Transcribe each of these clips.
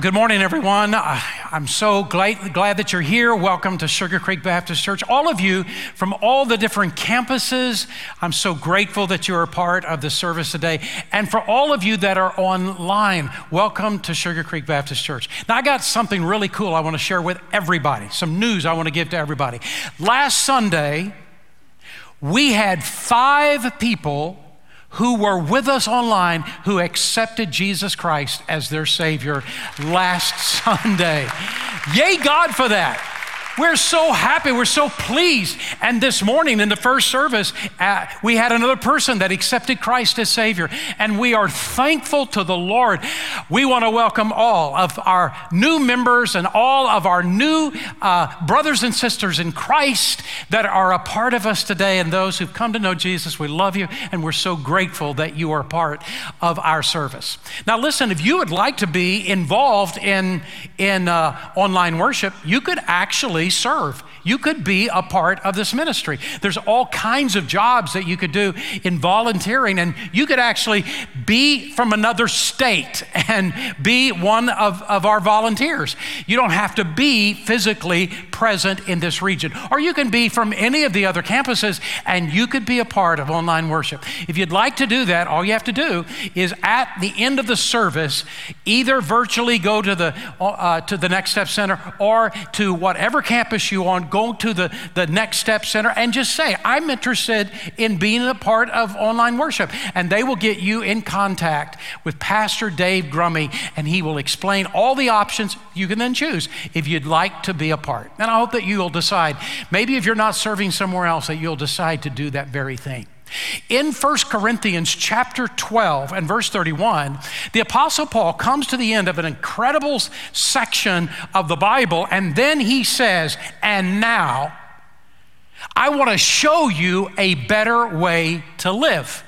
Well, good morning, everyone. I'm so glad, glad that you're here. Welcome to Sugar Creek Baptist Church. All of you from all the different campuses, I'm so grateful that you're a part of the service today. And for all of you that are online, welcome to Sugar Creek Baptist Church. Now, I got something really cool I want to share with everybody, some news I want to give to everybody. Last Sunday, we had five people who were with us online who accepted Jesus Christ as their Savior last Sunday. Yay, God, for that. We're so happy. We're so pleased. And this morning in the first service, uh, we had another person that accepted Christ as Savior. And we are thankful to the Lord. We want to welcome all of our new members and all of our new uh, brothers and sisters in Christ that are a part of us today and those who've come to know Jesus. We love you and we're so grateful that you are part of our service. Now, listen, if you would like to be involved in, in uh, online worship, you could actually serve. You could be a part of this ministry. There's all kinds of jobs that you could do in volunteering, and you could actually be from another state and be one of, of our volunteers. You don't have to be physically present in this region, or you can be from any of the other campuses and you could be a part of online worship. If you'd like to do that, all you have to do is at the end of the service, either virtually go to the, uh, to the Next Step Center or to whatever campus you on, go to the, the Next Step Center and just say, I'm interested in being a part of online worship. And they will get you in contact with Pastor Dave Grummy, and he will explain all the options. You can then choose if you'd like to be a part. And I hope that you'll decide, maybe if you're not serving somewhere else, that you'll decide to do that very thing. In 1 Corinthians chapter 12 and verse 31, the Apostle Paul comes to the end of an incredible section of the Bible, and then he says, And now I want to show you a better way to live.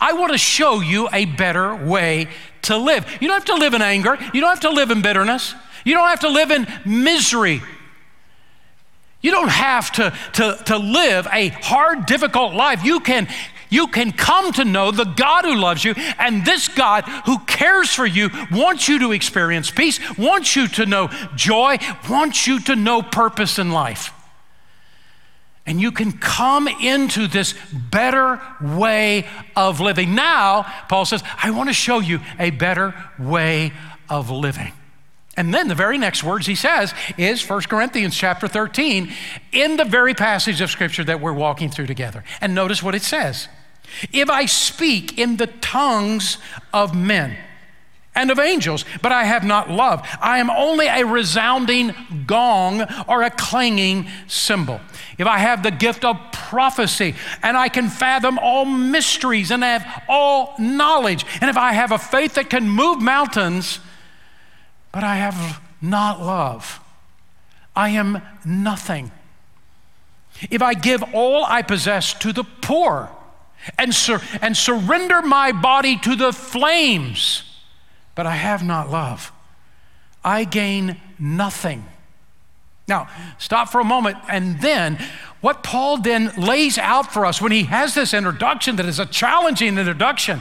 I want to show you a better way to live. You don't have to live in anger, you don't have to live in bitterness, you don't have to live in misery. You don't have to, to, to live a hard, difficult life. You can, you can come to know the God who loves you, and this God who cares for you wants you to experience peace, wants you to know joy, wants you to know purpose in life. And you can come into this better way of living. Now, Paul says, I want to show you a better way of living. And then the very next words he says is 1 Corinthians chapter 13 in the very passage of scripture that we're walking through together. And notice what it says. If I speak in the tongues of men and of angels, but I have not love, I am only a resounding gong or a clanging cymbal. If I have the gift of prophecy and I can fathom all mysteries and have all knowledge, and if I have a faith that can move mountains, but I have not love. I am nothing. If I give all I possess to the poor and, sur- and surrender my body to the flames, but I have not love, I gain nothing. Now, stop for a moment, and then what Paul then lays out for us when he has this introduction that is a challenging introduction,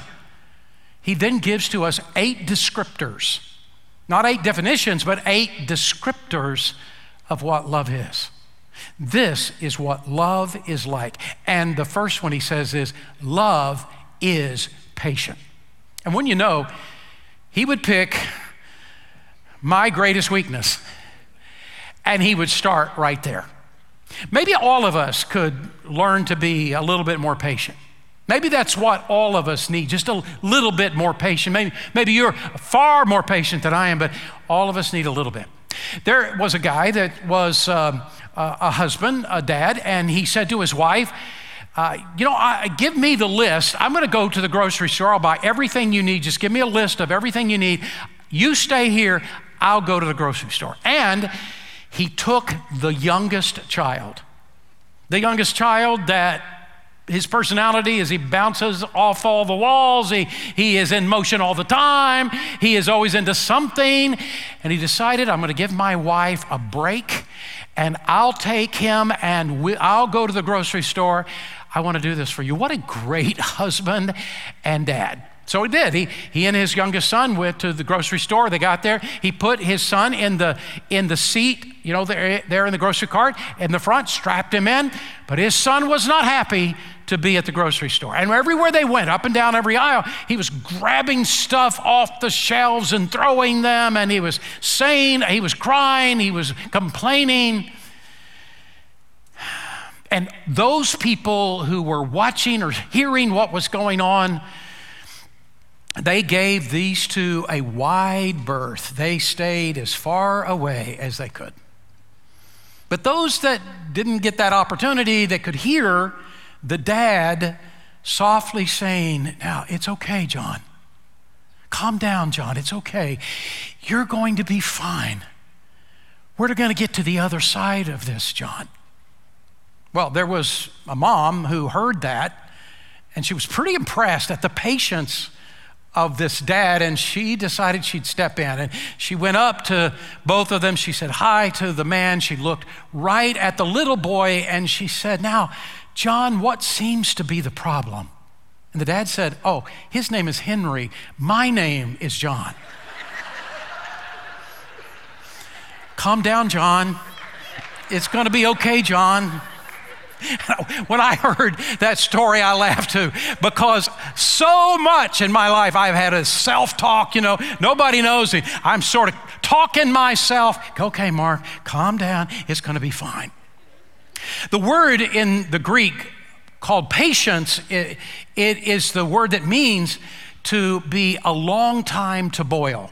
he then gives to us eight descriptors not eight definitions, but eight descriptors of what love is. This is what love is like. And the first one he says is love is patient. And when you know, he would pick my greatest weakness and he would start right there. Maybe all of us could learn to be a little bit more patient. Maybe that's what all of us need, just a little bit more patient. Maybe, maybe you're far more patient than I am, but all of us need a little bit. There was a guy that was um, a husband, a dad, and he said to his wife, uh, You know, I, give me the list. I'm going to go to the grocery store. I'll buy everything you need. Just give me a list of everything you need. You stay here. I'll go to the grocery store. And he took the youngest child, the youngest child that his personality is he bounces off all the walls. He, he is in motion all the time. He is always into something. And he decided, I'm going to give my wife a break and I'll take him and we, I'll go to the grocery store. I want to do this for you. What a great husband and dad. So he did. He, he and his youngest son went to the grocery store. They got there. He put his son in the, in the seat, you know, there, there in the grocery cart in the front, strapped him in. But his son was not happy to be at the grocery store. And everywhere they went, up and down every aisle, he was grabbing stuff off the shelves and throwing them. And he was saying, he was crying, he was complaining. And those people who were watching or hearing what was going on, they gave these two a wide berth. They stayed as far away as they could. But those that didn't get that opportunity, that could hear the dad softly saying, Now, it's okay, John. Calm down, John. It's okay. You're going to be fine. We're going to get to the other side of this, John. Well, there was a mom who heard that, and she was pretty impressed at the patience of this dad, and she decided she'd step in. And she went up to both of them. She said hi to the man. She looked right at the little boy, and she said, Now, John, what seems to be the problem? And the dad said, Oh, his name is Henry. My name is John. Calm down, John. It's going to be okay, John. when I heard that story, I laughed too because so much in my life I've had a self talk, you know, nobody knows me. I'm sort of talking myself. Okay, Mark, calm down. It's going to be fine. The word in the Greek called patience, it, it is the word that means to be a long time to boil.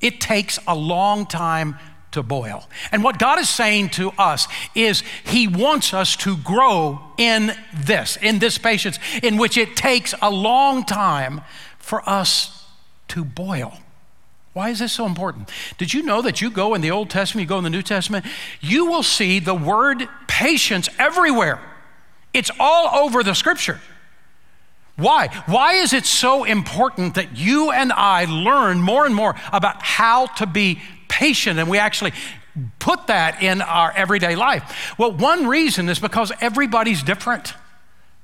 It takes a long time to boil. And what God is saying to us is He wants us to grow in this, in this patience, in which it takes a long time for us to boil. Why is this so important? Did you know that you go in the Old Testament, you go in the New Testament, you will see the word patience everywhere. It's all over the scripture. Why? Why is it so important that you and I learn more and more about how to be patient and we actually put that in our everyday life? Well, one reason is because everybody's different.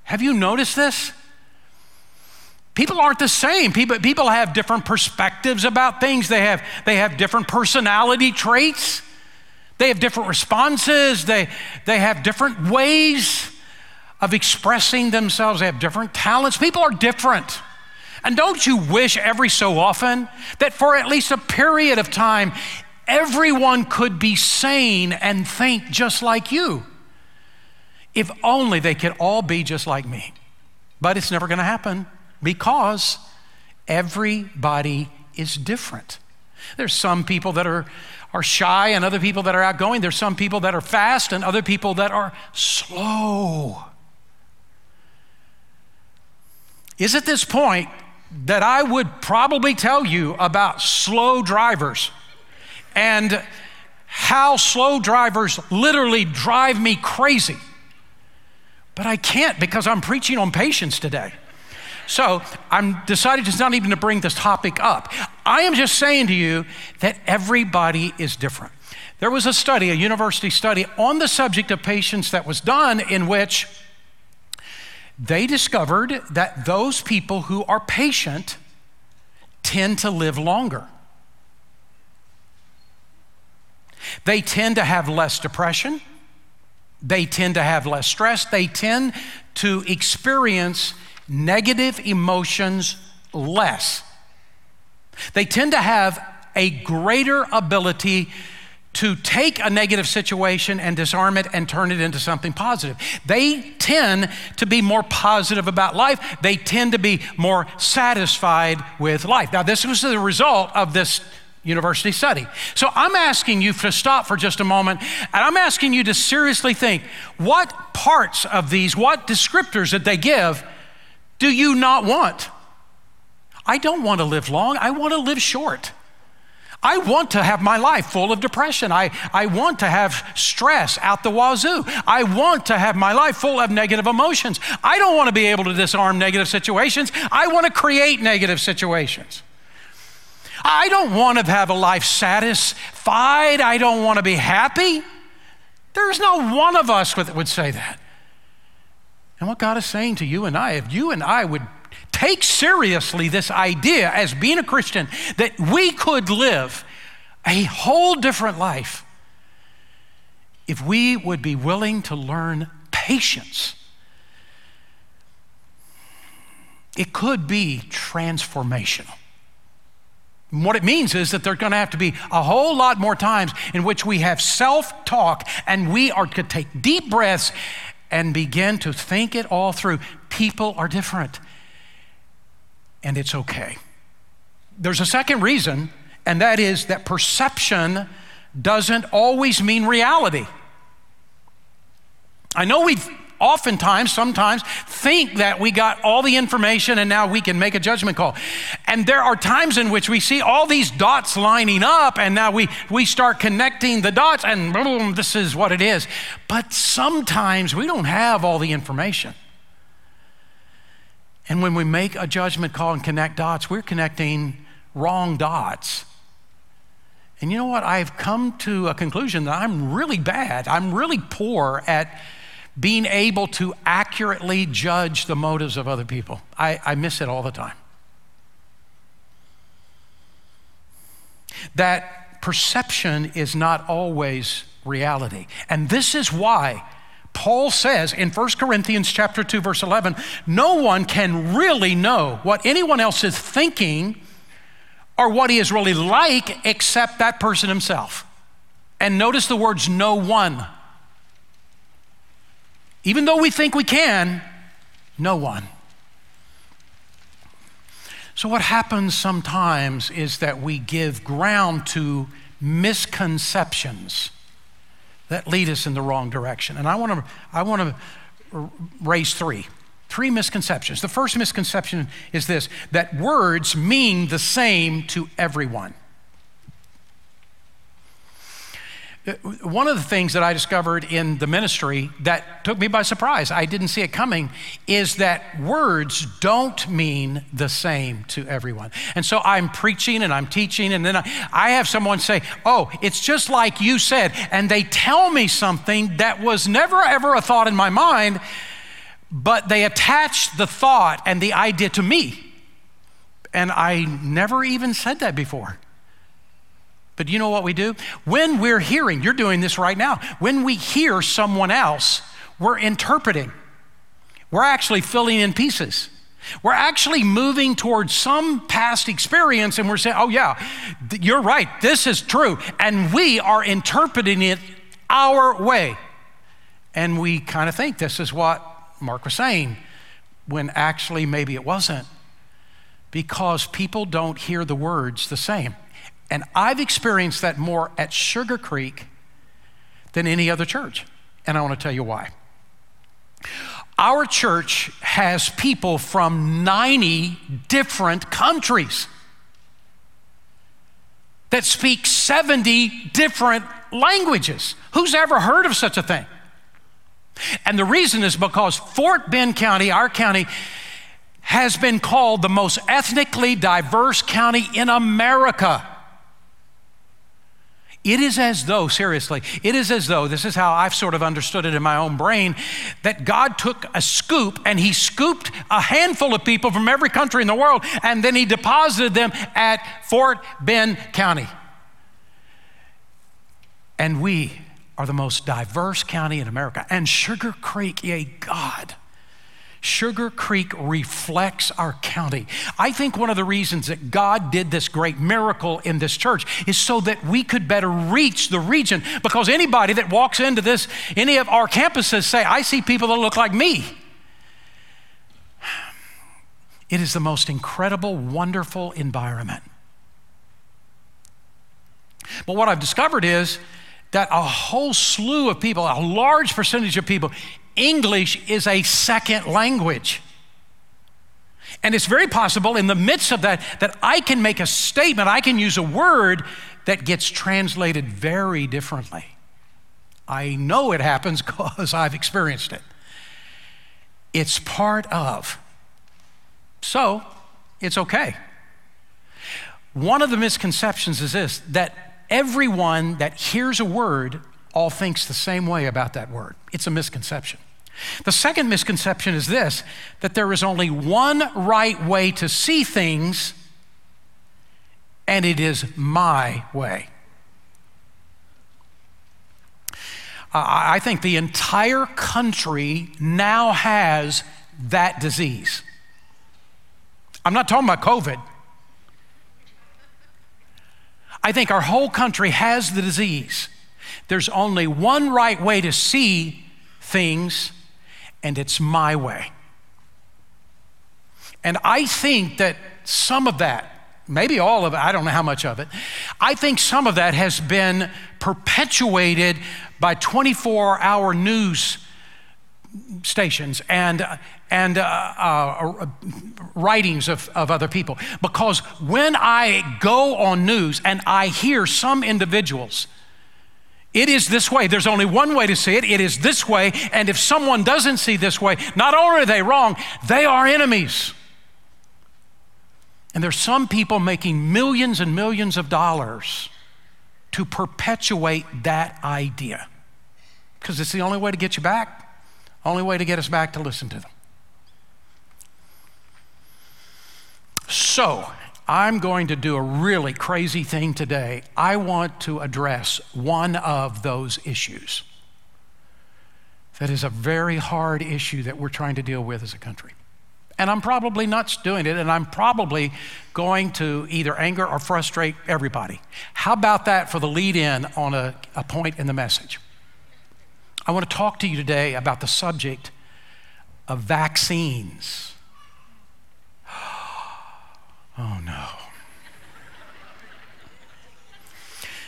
Have you noticed this? People aren't the same. People, people have different perspectives about things. They have, they have different personality traits. They have different responses. They, they have different ways of expressing themselves. They have different talents. People are different. And don't you wish every so often that for at least a period of time, everyone could be sane and think just like you? If only they could all be just like me. But it's never going to happen because everybody is different. There's some people that are, are shy and other people that are outgoing. There's some people that are fast and other people that are slow. Is at this point that I would probably tell you about slow drivers and how slow drivers literally drive me crazy. But I can't because I'm preaching on patience today. So I'm decided just not even to bring this topic up. I am just saying to you that everybody is different. There was a study, a university study on the subject of patience that was done in which they discovered that those people who are patient tend to live longer. They tend to have less depression. They tend to have less stress. They tend to experience negative emotions less. They tend to have a greater ability to take a negative situation and disarm it and turn it into something positive. They tend to be more positive about life. They tend to be more satisfied with life. Now, this was the result of this university study. So I'm asking you to stop for just a moment and I'm asking you to seriously think what parts of these, what descriptors that they give do you not want? I don't want to live long, I want to live short. I want to have my life full of depression. I, I want to have stress out the wazoo. I want to have my life full of negative emotions. I don't want to be able to disarm negative situations. I want to create negative situations. I don't want to have a life satisfied. I don't want to be happy. There's no one of us that would say that. And what God is saying to you and I, if you and I would take seriously this idea as being a Christian that we could live a whole different life if we would be willing to learn patience. It could be transformational. What it means is that there's going to have to be a whole lot more times in which we have self talk and we are to take deep breaths and begin to think it all through. People are different, and it's okay. There's a second reason, and that is that perception doesn't always mean reality. I know we've oftentimes, sometimes, think that we got all the information and now we can make a judgment call. And there are times in which we see all these dots lining up and now we, we start connecting the dots and boom, this is what it is. But sometimes we don't have all the information. And when we make a judgment call and connect dots, we're connecting wrong dots. And you know what? I've come to a conclusion that I'm really bad. I'm really poor at being able to accurately judge the motives of other people. I, I miss it all the time. That perception is not always reality. And this is why Paul says in 1 Corinthians chapter 2 verse 11, no one can really know what anyone else is thinking or what he is really like except that person himself. And notice the words no one. Even though we think we can, no one. So, what happens sometimes is that we give ground to misconceptions that lead us in the wrong direction. And I want to, I want to raise three. Three misconceptions. The first misconception is this that words mean the same to everyone. Uh, one of the things that I discovered in the ministry that took me by surprise, I didn't see it coming, is that words don't mean the same to everyone. And so I'm preaching and I'm teaching, and then I, I have someone say, Oh, it's just like you said. And they tell me something that was never ever a thought in my mind, but they attach the thought and the idea to me. And I never even said that before. But you know what we do? When we're hearing, you're doing this right now, when we hear someone else, we're interpreting. We're actually filling in pieces. We're actually moving towards some past experience and we're saying, oh, yeah, you're right, this is true. And we are interpreting it our way. And we kind of think this is what Mark was saying, when actually maybe it wasn't, because people don't hear the words the same. And I've experienced that more at Sugar Creek than any other church. And I want to tell you why. Our church has people from 90 different countries that speak 70 different languages. Who's ever heard of such a thing? And the reason is because Fort Bend County, our county, has been called the most ethnically diverse county in America. It is as though, seriously, it is as though, this is how I've sort of understood it in my own brain, that God took a scoop and He scooped a handful of people from every country in the world and then He deposited them at Fort Bend County. And we are the most diverse county in America. And Sugar Creek, yea, God Sugar Creek reflects our county. I think one of the reasons that God did this great miracle in this church is so that we could better reach the region because anybody that walks into this, any of our campuses say, I see people that look like me. It is the most incredible, wonderful environment. But what I've discovered is that a whole slew of people, a large percentage of people English is a second language. And it's very possible in the midst of that that I can make a statement, I can use a word that gets translated very differently. I know it happens because I've experienced it. It's part of. So, it's okay. One of the misconceptions is this that everyone that hears a word all thinks the same way about that word. It's a misconception. The second misconception is this that there is only one right way to see things, and it is my way. I think the entire country now has that disease. I'm not talking about COVID. I think our whole country has the disease. There's only one right way to see things, and it's my way. And I think that some of that, maybe all of it, I don't know how much of it, I think some of that has been perpetuated by 24 hour news stations and, and uh, uh, writings of, of other people. Because when I go on news and I hear some individuals, it is this way. There's only one way to see it. It is this way. And if someone doesn't see this way, not only are they wrong, they are enemies. And there's some people making millions and millions of dollars to perpetuate that idea because it's the only way to get you back, only way to get us back to listen to them. So, I'm going to do a really crazy thing today. I want to address one of those issues. That is a very hard issue that we're trying to deal with as a country. And I'm probably not doing it, and I'm probably going to either anger or frustrate everybody. How about that for the lead in on a, a point in the message? I want to talk to you today about the subject of vaccines. Oh no.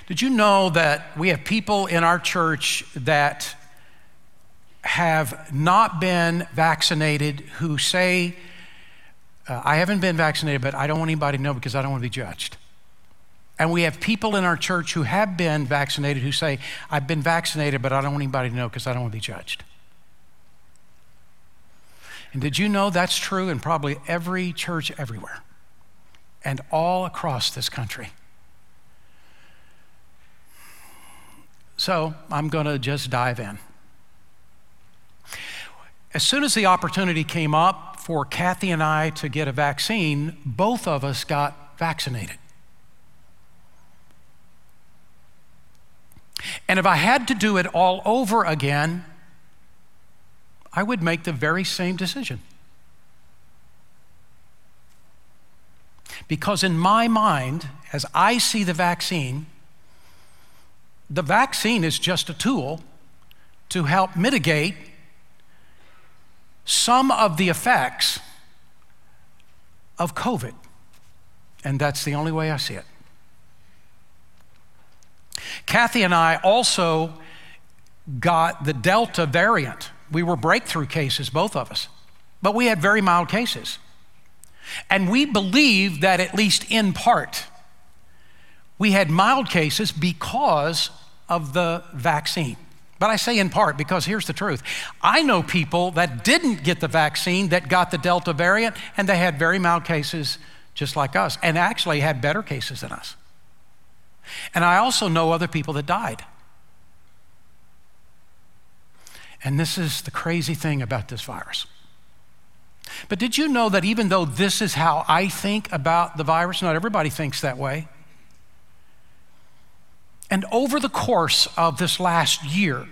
Did you know that we have people in our church that have not been vaccinated who say, uh, I haven't been vaccinated, but I don't want anybody to know because I don't want to be judged? And we have people in our church who have been vaccinated who say, I've been vaccinated, but I don't want anybody to know because I don't want to be judged. And did you know that's true in probably every church everywhere? and all across this country. So I'm going to just dive in. As soon as the opportunity came up for Kathy and I to get a vaccine, both of us got vaccinated. And if I had to do it all over again, I would make the very same decision. Because in my mind, as I see the vaccine, the vaccine is just a tool to help mitigate some of the effects of COVID. And that's the only way I see it. Kathy and I also got the Delta variant. We were breakthrough cases, both of us, but we had very mild cases. And we believe that, at least in part, we had mild cases because of the vaccine. But I say in part because here's the truth. I know people that didn't get the vaccine that got the Delta variant, and they had very mild cases just like us, and actually had better cases than us. And I also know other people that died. And this is the crazy thing about this virus. But did you know that even though this is how I think about the virus, not everybody thinks that way? And over the course of this last year,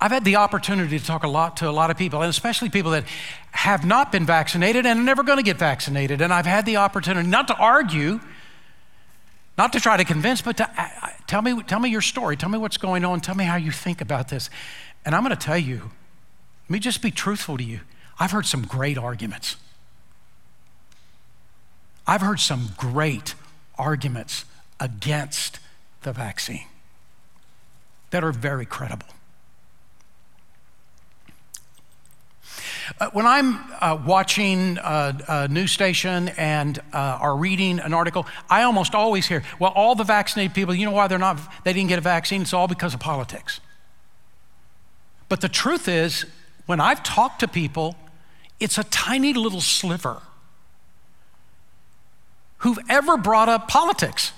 I've had the opportunity to talk a lot to a lot of people, and especially people that have not been vaccinated and are never going to get vaccinated. And I've had the opportunity not to argue, not to try to convince, but to uh, uh, tell me, tell me your story. Tell me what's going on. Tell me how you think about this. And I'm going to tell you, let me just be truthful to you. I've heard some great arguments. I've heard some great arguments against the vaccine that are very credible. Uh, when I'm uh, watching a, a, news station and uh, are reading an article, I almost always hear, well, all the vaccinated people, you know why they're not, they didn't get a vaccine? It's all because of politics. But the truth is, when I've talked to people it's a tiny little sliver who've ever brought up politics.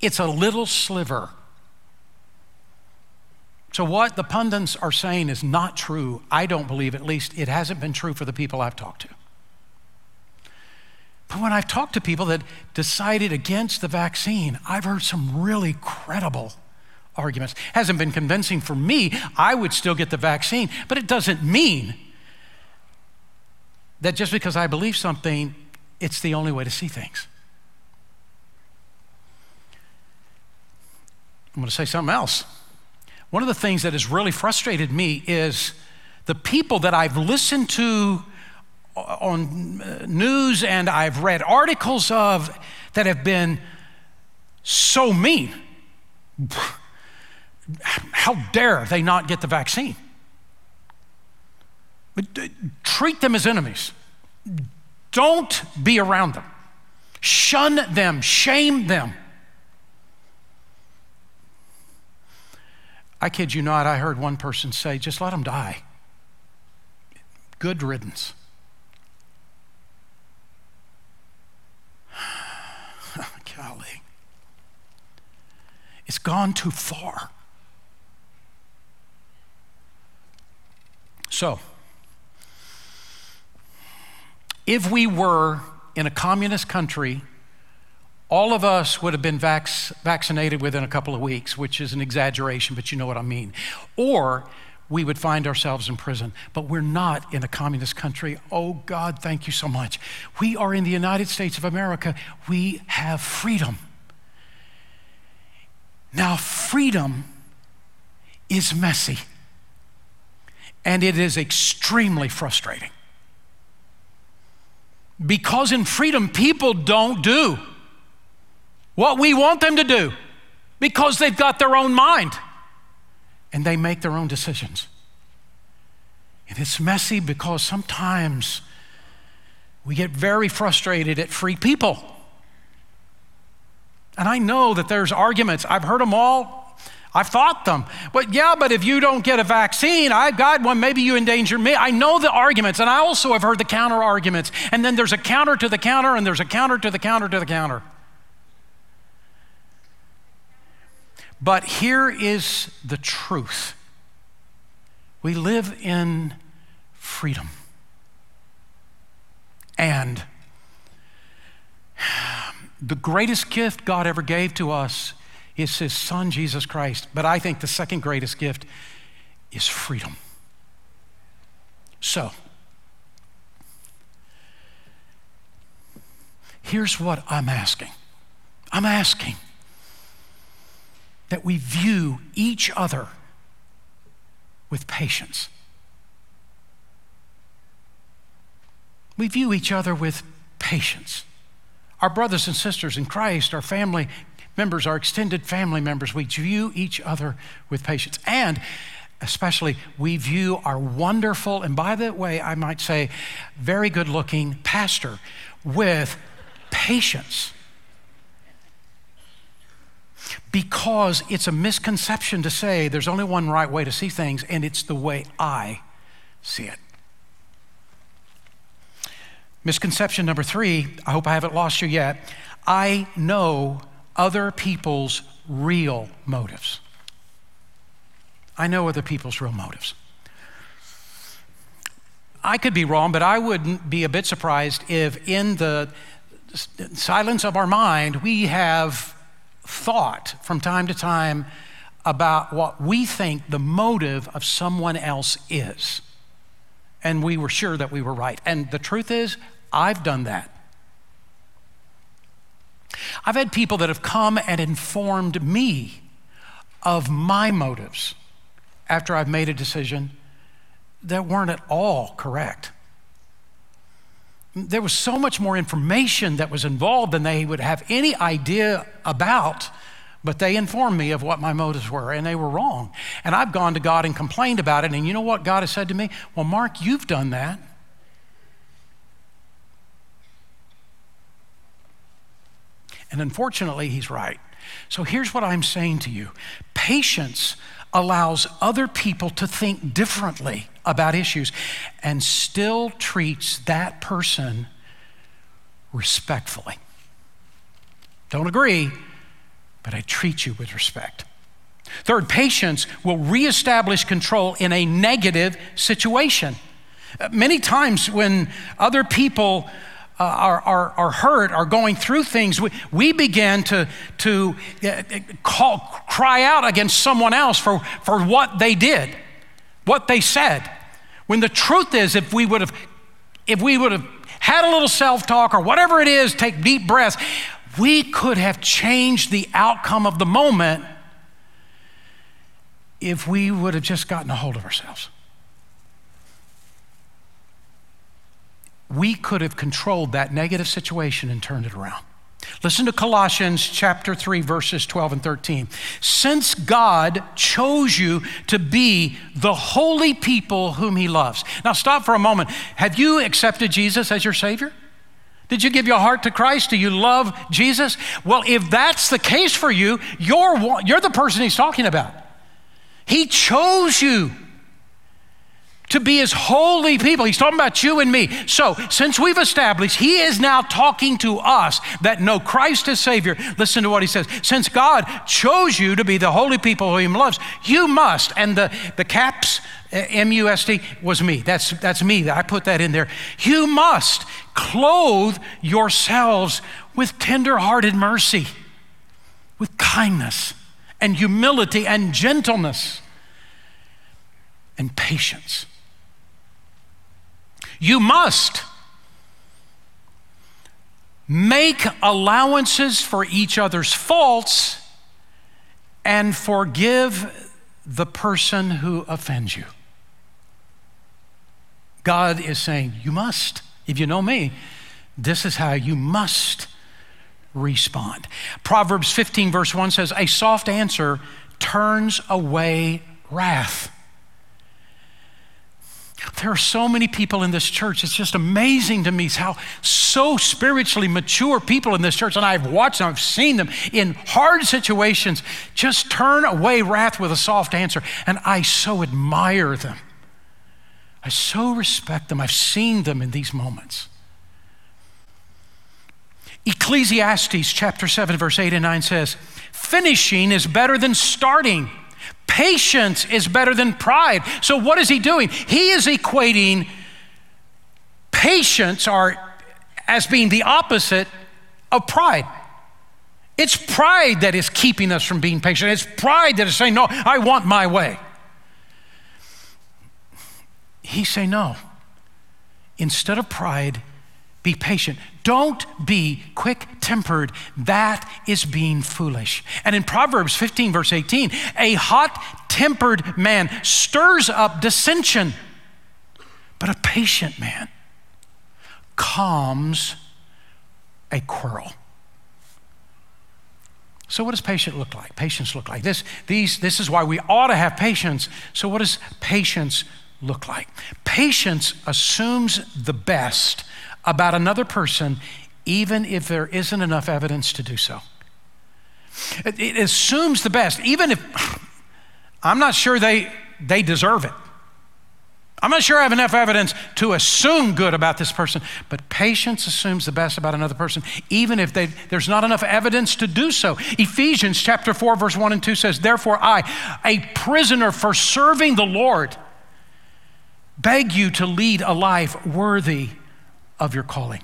It's a little sliver. So, what the pundits are saying is not true. I don't believe, at least, it hasn't been true for the people I've talked to. But when I've talked to people that decided against the vaccine, I've heard some really credible arguments. Hasn't been convincing for me. I would still get the vaccine, but it doesn't mean that just because I believe something, it's the only way to see things. I'm going to say something else. One of the things that has really frustrated me is the people that I've listened to on news and I've read articles of that have been so mean. How dare they not get the vaccine? Uh, treat them as enemies. Don't be around them. Shun them, shame them. I kid you not, I heard one person say, just let them die. Good riddance. Golly. It's gone too far. So, if we were in a communist country, all of us would have been vac- vaccinated within a couple of weeks, which is an exaggeration, but you know what I mean. Or we would find ourselves in prison. But we're not in a communist country. Oh, God, thank you so much. We are in the United States of America. We have freedom. Now, freedom is messy, and it is extremely frustrating. Because in freedom, people don't do what we want them to do because they've got their own mind and they make their own decisions. And it's messy because sometimes we get very frustrated at free people. And I know that there's arguments, I've heard them all. I've thought them. But yeah, but if you don't get a vaccine, I've got one, maybe you endanger me. I know the arguments, and I also have heard the counter arguments. And then there's a counter to the counter, and there's a counter to the counter to the counter. But here is the truth we live in freedom. And the greatest gift God ever gave to us is His Son, Jesus Christ. But I think the second greatest gift is freedom. So, here's what I'm asking I'm asking that we view each other with patience. We view each other with patience. Our brothers and sisters in Christ, our family members, our extended family members, we view each other with patience. And especially, we view our wonderful, and by the way, I might say, very good looking pastor with patience because it's a misconception to say there's only one right way to see things, and it's the way I see it. Misconception number three, I hope I haven't lost you yet. I know other people's real motives. I know other people's real motives. I could be wrong, but I wouldn't be a bit surprised if, in the silence of our mind, we have thought from time to time about what we think the motive of someone else is. And we were sure that we were right. And the truth is, I've done that. I've had people that have come and informed me of my motives after I've made a decision that weren't at all correct there was so much more information that was involved than they would have any idea about. But they informed me of what my motives were, and they were wrong. And I've gone to God and complained about it. And you know what God has said to me? Well, Mark, you've done that. And unfortunately, he's right. So here's what I'm saying to you patience allows other people to think differently about issues and still treats that person respectfully. Don't agree, but I treat you with respect. Third, patience will reestablish control in a negative situation. Uh, many times when other people uh, are, are, are hurt, are going through things, we, we begin to, to uh, call, cry out against someone else for, for what they did, what they said. When the truth is, if we would have, if we would have had a little self talk or whatever it is, take deep breaths, we could have changed the outcome of the moment if we would have just gotten a hold of ourselves. We could have controlled that negative situation and turned it around. Listen to Colossians chapter 3 verses 12 and 13. Since God chose you to be the holy people whom he loves. Now stop for a moment. Have you accepted Jesus as your savior? Did you give your heart to Christ? Do you love Jesus? Well, if that's the case for you, you're, you're the person he's talking about. He chose you to be his holy people. He's talking about you and me. So, since we've established he is now talking to us that know Christ as Savior, listen to what he says. Since God chose you to be the holy people whom he loves, you must, and the, the caps, uh, M U S T, was me. That's, that's me. I put that in there. You must clothe yourselves with tenderhearted mercy, with kindness and humility and gentleness and patience. You must make allowances for each other's faults and forgive the person who offends you. God is saying, You must. If you know me, this is how you must respond. Proverbs 15, verse 1 says, A soft answer turns away wrath. There are so many people in this church. It's just amazing to me how so spiritually mature people in this church, and I've watched them, I've seen them in hard situations, just turn away wrath with a soft answer. And I so admire them. I so respect them. I've seen them in these moments. Ecclesiastes chapter 7, verse 8 and 9 says, Finishing is better than starting. Patience is better than pride. So, what is he doing? He is equating patience or as being the opposite of pride. It's pride that is keeping us from being patient. It's pride that is saying, No, I want my way. He's saying, No. Instead of pride, be patient. Don't be quick tempered. That is being foolish. And in Proverbs 15, verse 18, a hot tempered man stirs up dissension, but a patient man calms a quarrel. So, what does patient look like? Patience look like this. These, this is why we ought to have patience. So, what does patience look like? Patience assumes the best about another person, even if there isn't enough evidence to do so. It, it assumes the best, even if I'm not sure they, they deserve it. I'm not sure I have enough evidence to assume good about this person, but patience assumes the best about another person, even if they, there's not enough evidence to do so. Ephesians chapter 4, verse 1 and 2 says, Therefore, I, a prisoner for serving the Lord, beg you to lead a life worthy of your calling.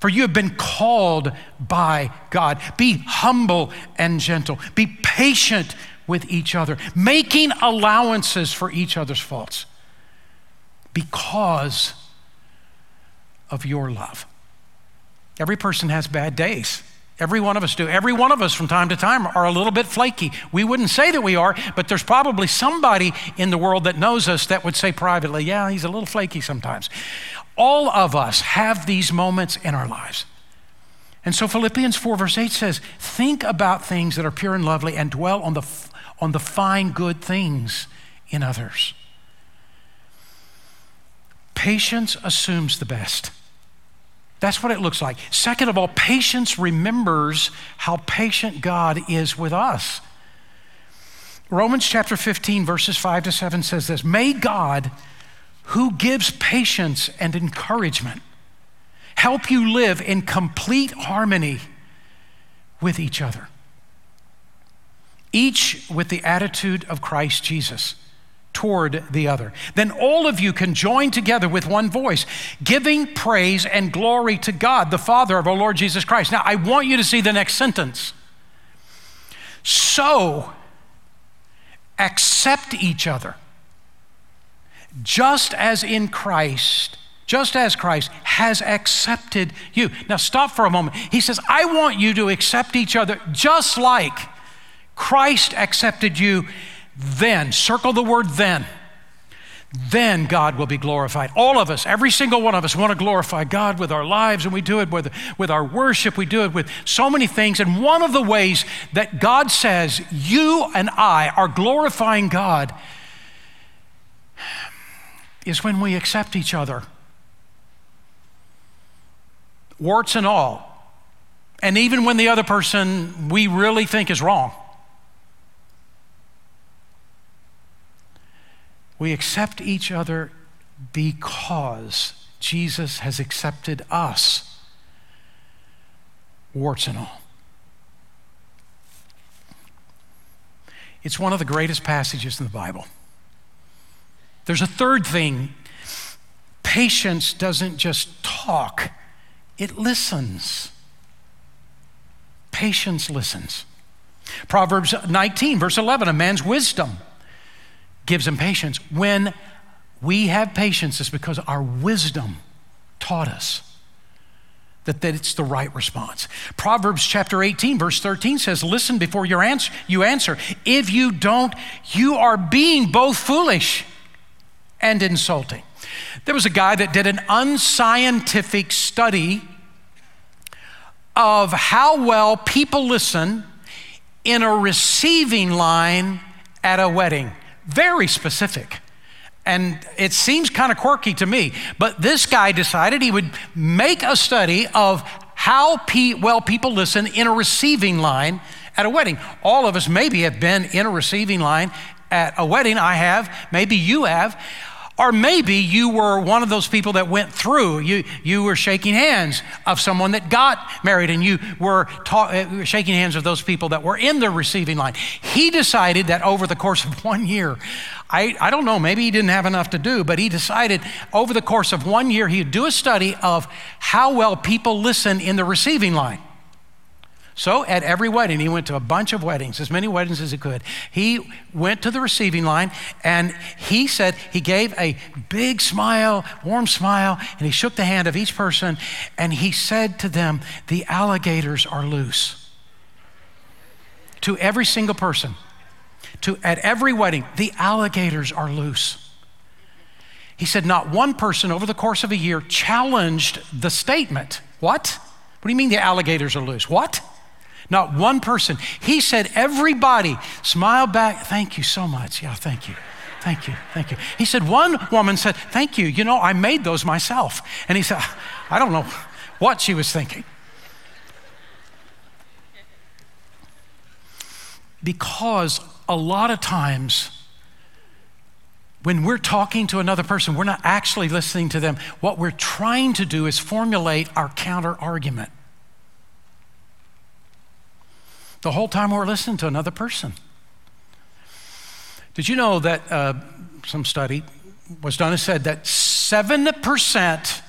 For you have been called by God. Be humble and gentle. Be patient with each other, making allowances for each other's faults because of your love. Every person has bad days. Every one of us do. Every one of us from time to time are a little bit flaky. We wouldn't say that we are, but there's probably somebody in the world that knows us that would say privately, yeah, he's a little flaky sometimes. All of us have these moments in our lives. And so Philippians 4, verse 8 says, Think about things that are pure and lovely and dwell on the, on the fine, good things in others. Patience assumes the best. That's what it looks like. Second of all, patience remembers how patient God is with us. Romans chapter 15, verses 5 to 7 says this May God, who gives patience and encouragement, help you live in complete harmony with each other. each with the attitude of Christ Jesus toward the other. Then all of you can join together with one voice, giving praise and glory to God, the Father of our Lord Jesus Christ. Now, I want you to see the next sentence. So, accept each other, just as in Christ, just as Christ has accepted you. Now, stop for a moment. He says, I want you to accept each other just like Christ accepted you then, circle the word then. Then God will be glorified. All of us, every single one of us, want to glorify God with our lives, and we do it with, with our worship. We do it with so many things. And one of the ways that God says you and I are glorifying God is when we accept each other, warts and all. And even when the other person we really think is wrong. We accept each other because Jesus has accepted us, warts and all. It's one of the greatest passages in the Bible. There's a third thing patience doesn't just talk, it listens. Patience listens. Proverbs 19, verse 11 a man's wisdom gives him patience. When we have patience, it's because our wisdom taught us that, that it's the right response. Proverbs chapter 18, verse 13 says, Listen before you answer, you answer. If you don't, you are being both foolish and insulting. There was a guy that did an unscientific study of how well people listen in a receiving line at a wedding. Very specific. And it seems kind of quirky to me, but this guy decided he would make a study of how pe- well people listen in a receiving line at a wedding. All of us maybe have been in a receiving line at a wedding. I have, maybe you have. Or maybe you were one of those people that went through. You, you were shaking hands of someone that got married, and you were ta- uh, shaking hands of those people that were in the receiving line. He decided that over the course of one year, I, I don't know, maybe he didn't have enough to do, but he decided over the course of one year, he'd do a study of how well people listen in the receiving line. So at every wedding, he went to a bunch of weddings, as many weddings as he could. He went to the receiving line and he said, he gave a big smile, warm smile, and he shook the hand of each person and he said to them, The alligators are loose. To every single person, to at every wedding, the alligators are loose. He said, Not one person over the course of a year challenged the statement. What? What do you mean the alligators are loose? What? Not one person. He said, everybody smile back. Thank you so much. Yeah, thank you. Thank you. Thank you. He said, one woman said, Thank you. You know, I made those myself. And he said, I don't know what she was thinking. Because a lot of times, when we're talking to another person, we're not actually listening to them. What we're trying to do is formulate our counter argument the whole time we're listening to another person. Did you know that uh, some study was done and said that 7%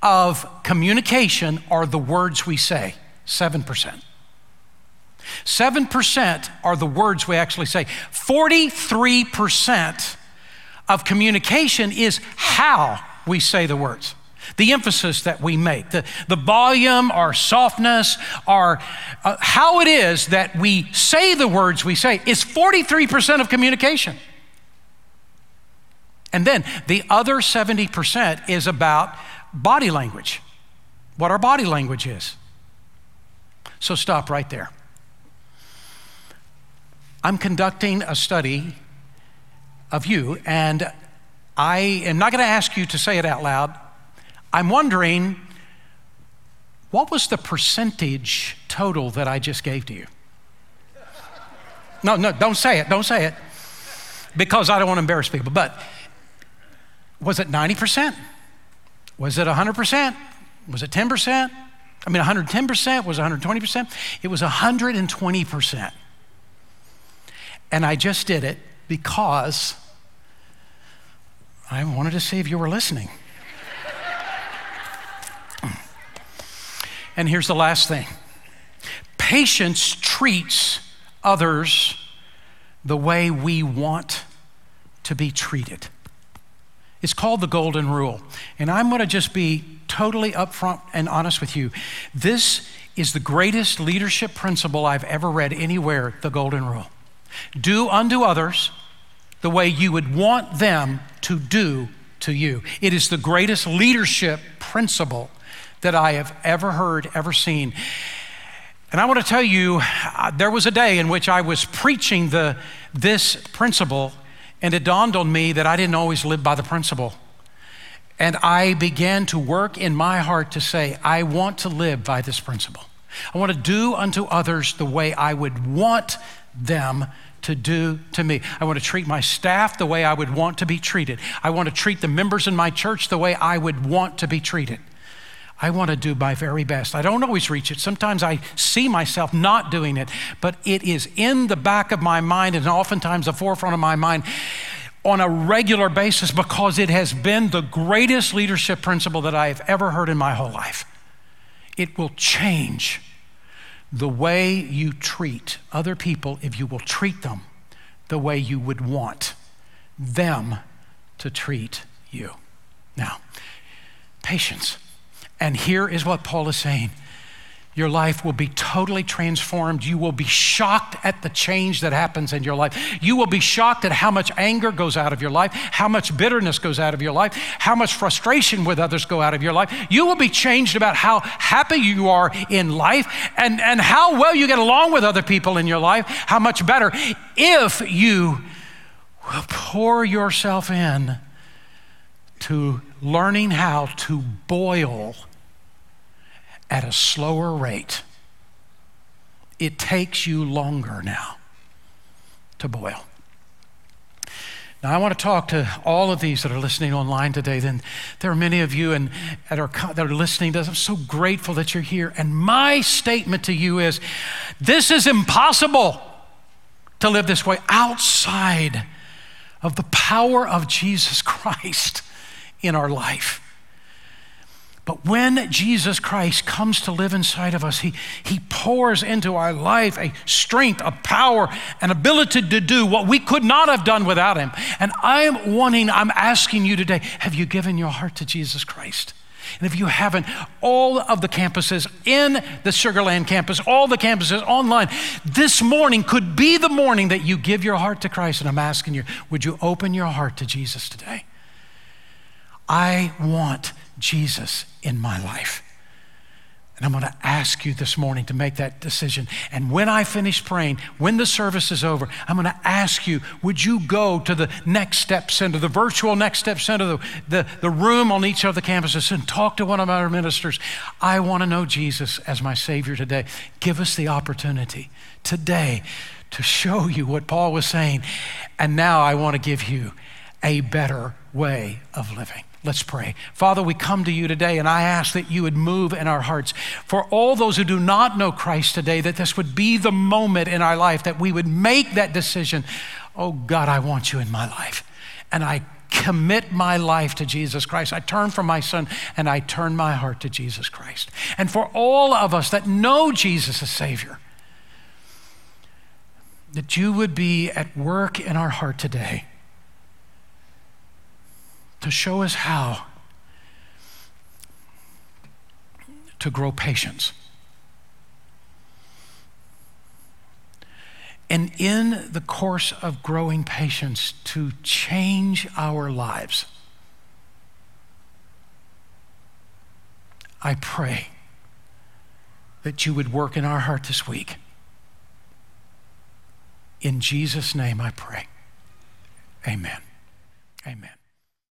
of communication are the words we say? 7%. 7% are the words we actually say. 43% of communication is how we say the words the emphasis that we make, the, the volume, our softness, our uh, how it is that we say the words we say is 43% of communication. And then the other 70% is about body language, what our body language is. So stop right there. I'm conducting a study of you, and I am not going to ask you to say it out loud. I'm wondering what was the percentage total that I just gave to you? No, no, don't say it. Don't say it. Because I don't want to embarrass people. But was it 90%? Was it 100%? Was it 10%? I mean, 110%? Was it 120%? It was 120%. And I just did it because I wanted to see if you were listening. And here's the last thing patience treats others the way we want to be treated. It's called the Golden Rule. And I'm going to just be totally upfront and honest with you. This is the greatest leadership principle I've ever read anywhere the Golden Rule. Do unto others the way you would want them to do to you. It is the greatest leadership principle that I have ever heard, ever seen. And I want to tell you, uh, there was a day in which I was preaching the, this principle, and it dawned on me that I didn't always live by the principle. And I began to work in my heart to say, I want to live by this principle. I want to do unto others the way I would want them to do to me. I want to treat my staff the way I would want to be treated. I want to treat the members in my church the way I would want to be treated. I want to do my very best. I don't always reach it. Sometimes I see myself not doing it, but it is in the back of my mind and oftentimes the forefront of my mind on a regular basis because it has been the greatest leadership principle that I have ever heard in my whole life. It will change the way you treat other people if you will treat them the way you would want them to treat you. Now, patience. And here is what Paul is saying your life will be totally transformed. You will be shocked at the change that happens in your life. You will be shocked at how much anger goes out of your life, how much bitterness goes out of your life, how much frustration with others go out of your life. You will be changed about how happy you are in life and, and how well you get along with other people in your life, how much better if you will pour yourself in to learning how to boil at a slower rate. It takes you longer now to boil. Now, I want to talk to all of these that are listening online today. Then there are many of you and that are, that are listening to us. I'm so grateful that you're here. And my statement to you is this is impossible to live this way outside of the power of Jesus Christ in our life. But when Jesus Christ comes to live inside of us, he, he pours into our life a strength, a power, an ability to do what we could not have done without Him. And I'm wanting, I'm asking you today have you given your heart to Jesus Christ? And if you haven't, all of the campuses in the Sugarland campus, all the campuses online, this morning could be the morning that you give your heart to Christ. And I'm asking you, would you open your heart to Jesus today? I want Jesus in my life. And I'm going to ask you this morning to make that decision. And when I finish praying, when the service is over, I'm going to ask you, would you go to the Next Step Center, the virtual Next Step Center, the, the, the room on each of the campuses, and talk to one of our ministers? I want to know Jesus as my Savior today. Give us the opportunity today to show you what Paul was saying. And now I want to give you a better way of living. Let's pray. Father, we come to you today and I ask that you would move in our hearts. For all those who do not know Christ today, that this would be the moment in our life that we would make that decision. Oh God, I want you in my life. And I commit my life to Jesus Christ. I turn from my son and I turn my heart to Jesus Christ. And for all of us that know Jesus as Savior, that you would be at work in our heart today to show us how to grow patience. And in the course of growing patience, to change our lives. I pray that you would work in our heart this week. In Jesus' name I pray. Amen. Amen.